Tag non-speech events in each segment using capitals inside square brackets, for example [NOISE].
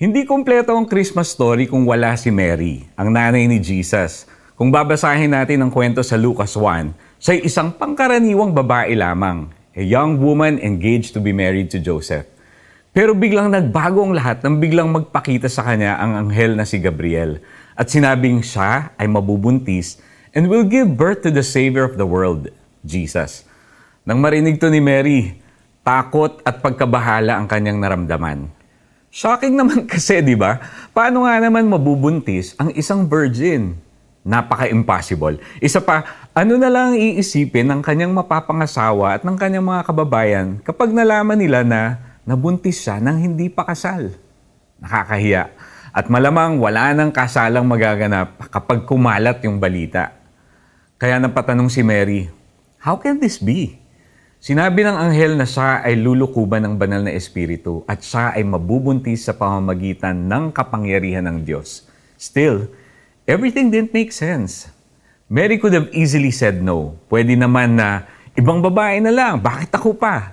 Hindi kumpleto ang Christmas story kung wala si Mary, ang nanay ni Jesus. Kung babasahin natin ang kwento sa Lucas 1, siya'y isang pangkaraniwang babae lamang, a young woman engaged to be married to Joseph. Pero biglang nagbago ang lahat nang biglang magpakita sa kanya ang anghel na si Gabriel at sinabing siya ay mabubuntis and will give birth to the Savior of the world, Jesus. Nang marinig to ni Mary, takot at pagkabahala ang kanyang naramdaman. Shocking naman [LAUGHS] kasi, di ba? Paano nga naman mabubuntis ang isang virgin? Napaka-impossible. Isa pa, ano na lang iisipin ng kanyang mapapangasawa at ng kanyang mga kababayan kapag nalaman nila na nabuntis siya nang hindi pa kasal? Nakakahiya. At malamang wala nang kasalang magaganap kapag kumalat yung balita. Kaya napatanong si Mary, How can this be? Sinabi ng anghel na siya ay lulukuban ng banal na espiritu at siya ay mabubuntis sa pamamagitan ng kapangyarihan ng Diyos. Still, everything didn't make sense. Mary could have easily said no. Pwede naman na, ibang babae na lang, bakit ako pa?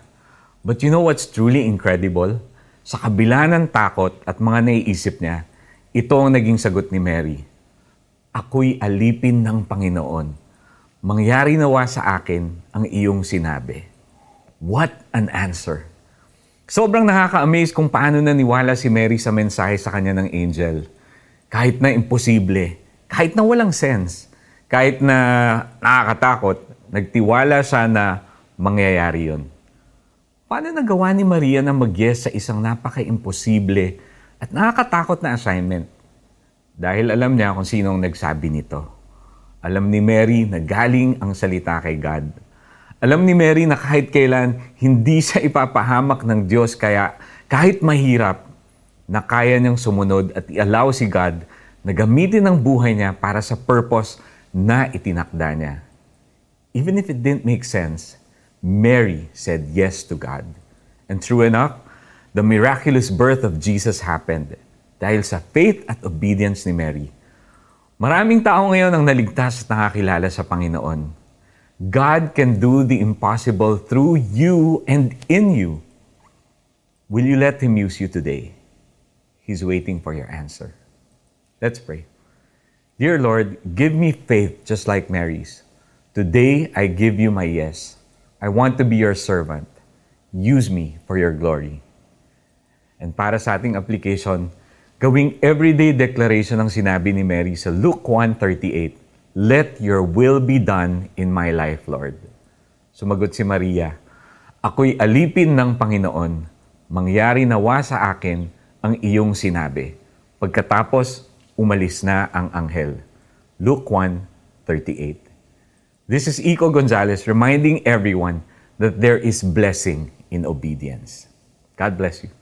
But you know what's truly incredible? Sa kabila ng takot at mga naiisip niya, ito ang naging sagot ni Mary. Ako'y alipin ng Panginoon. Mangyari nawa sa akin ang iyong sinabi. What an answer! Sobrang nakaka-amaze kung paano naniwala si Mary sa mensahe sa kanya ng angel. Kahit na imposible, kahit na walang sense, kahit na nakakatakot, nagtiwala siya na mangyayari yon. Paano nagawa ni Maria na mag-yes sa isang napaka-imposible at nakakatakot na assignment? Dahil alam niya kung sino ang nagsabi nito. Alam ni Mary na galing ang salita kay God alam ni Mary na kahit kailan hindi siya ipapahamak ng Diyos kaya kahit mahirap na kaya niyang sumunod at i-allow si God na gamitin ang buhay niya para sa purpose na itinakda niya. Even if it didn't make sense, Mary said yes to God. And true enough, the miraculous birth of Jesus happened dahil sa faith at obedience ni Mary. Maraming tao ngayon ang naligtas at nakakilala sa Panginoon God can do the impossible through you and in you. Will you let Him use you today? He's waiting for your answer. Let's pray. Dear Lord, give me faith just like Mary's. Today, I give you my yes. I want to be your servant. Use me for your glory. And para sa ating application, gawing everyday declaration ang sinabi ni Mary sa Luke 1.38 Let your will be done in my life, Lord. Sumagot si Maria, Ako'y alipin ng Panginoon, mangyari nawa sa akin ang iyong sinabi. Pagkatapos, umalis na ang anghel. Luke 1:38. This is Iko Gonzalez reminding everyone that there is blessing in obedience. God bless you.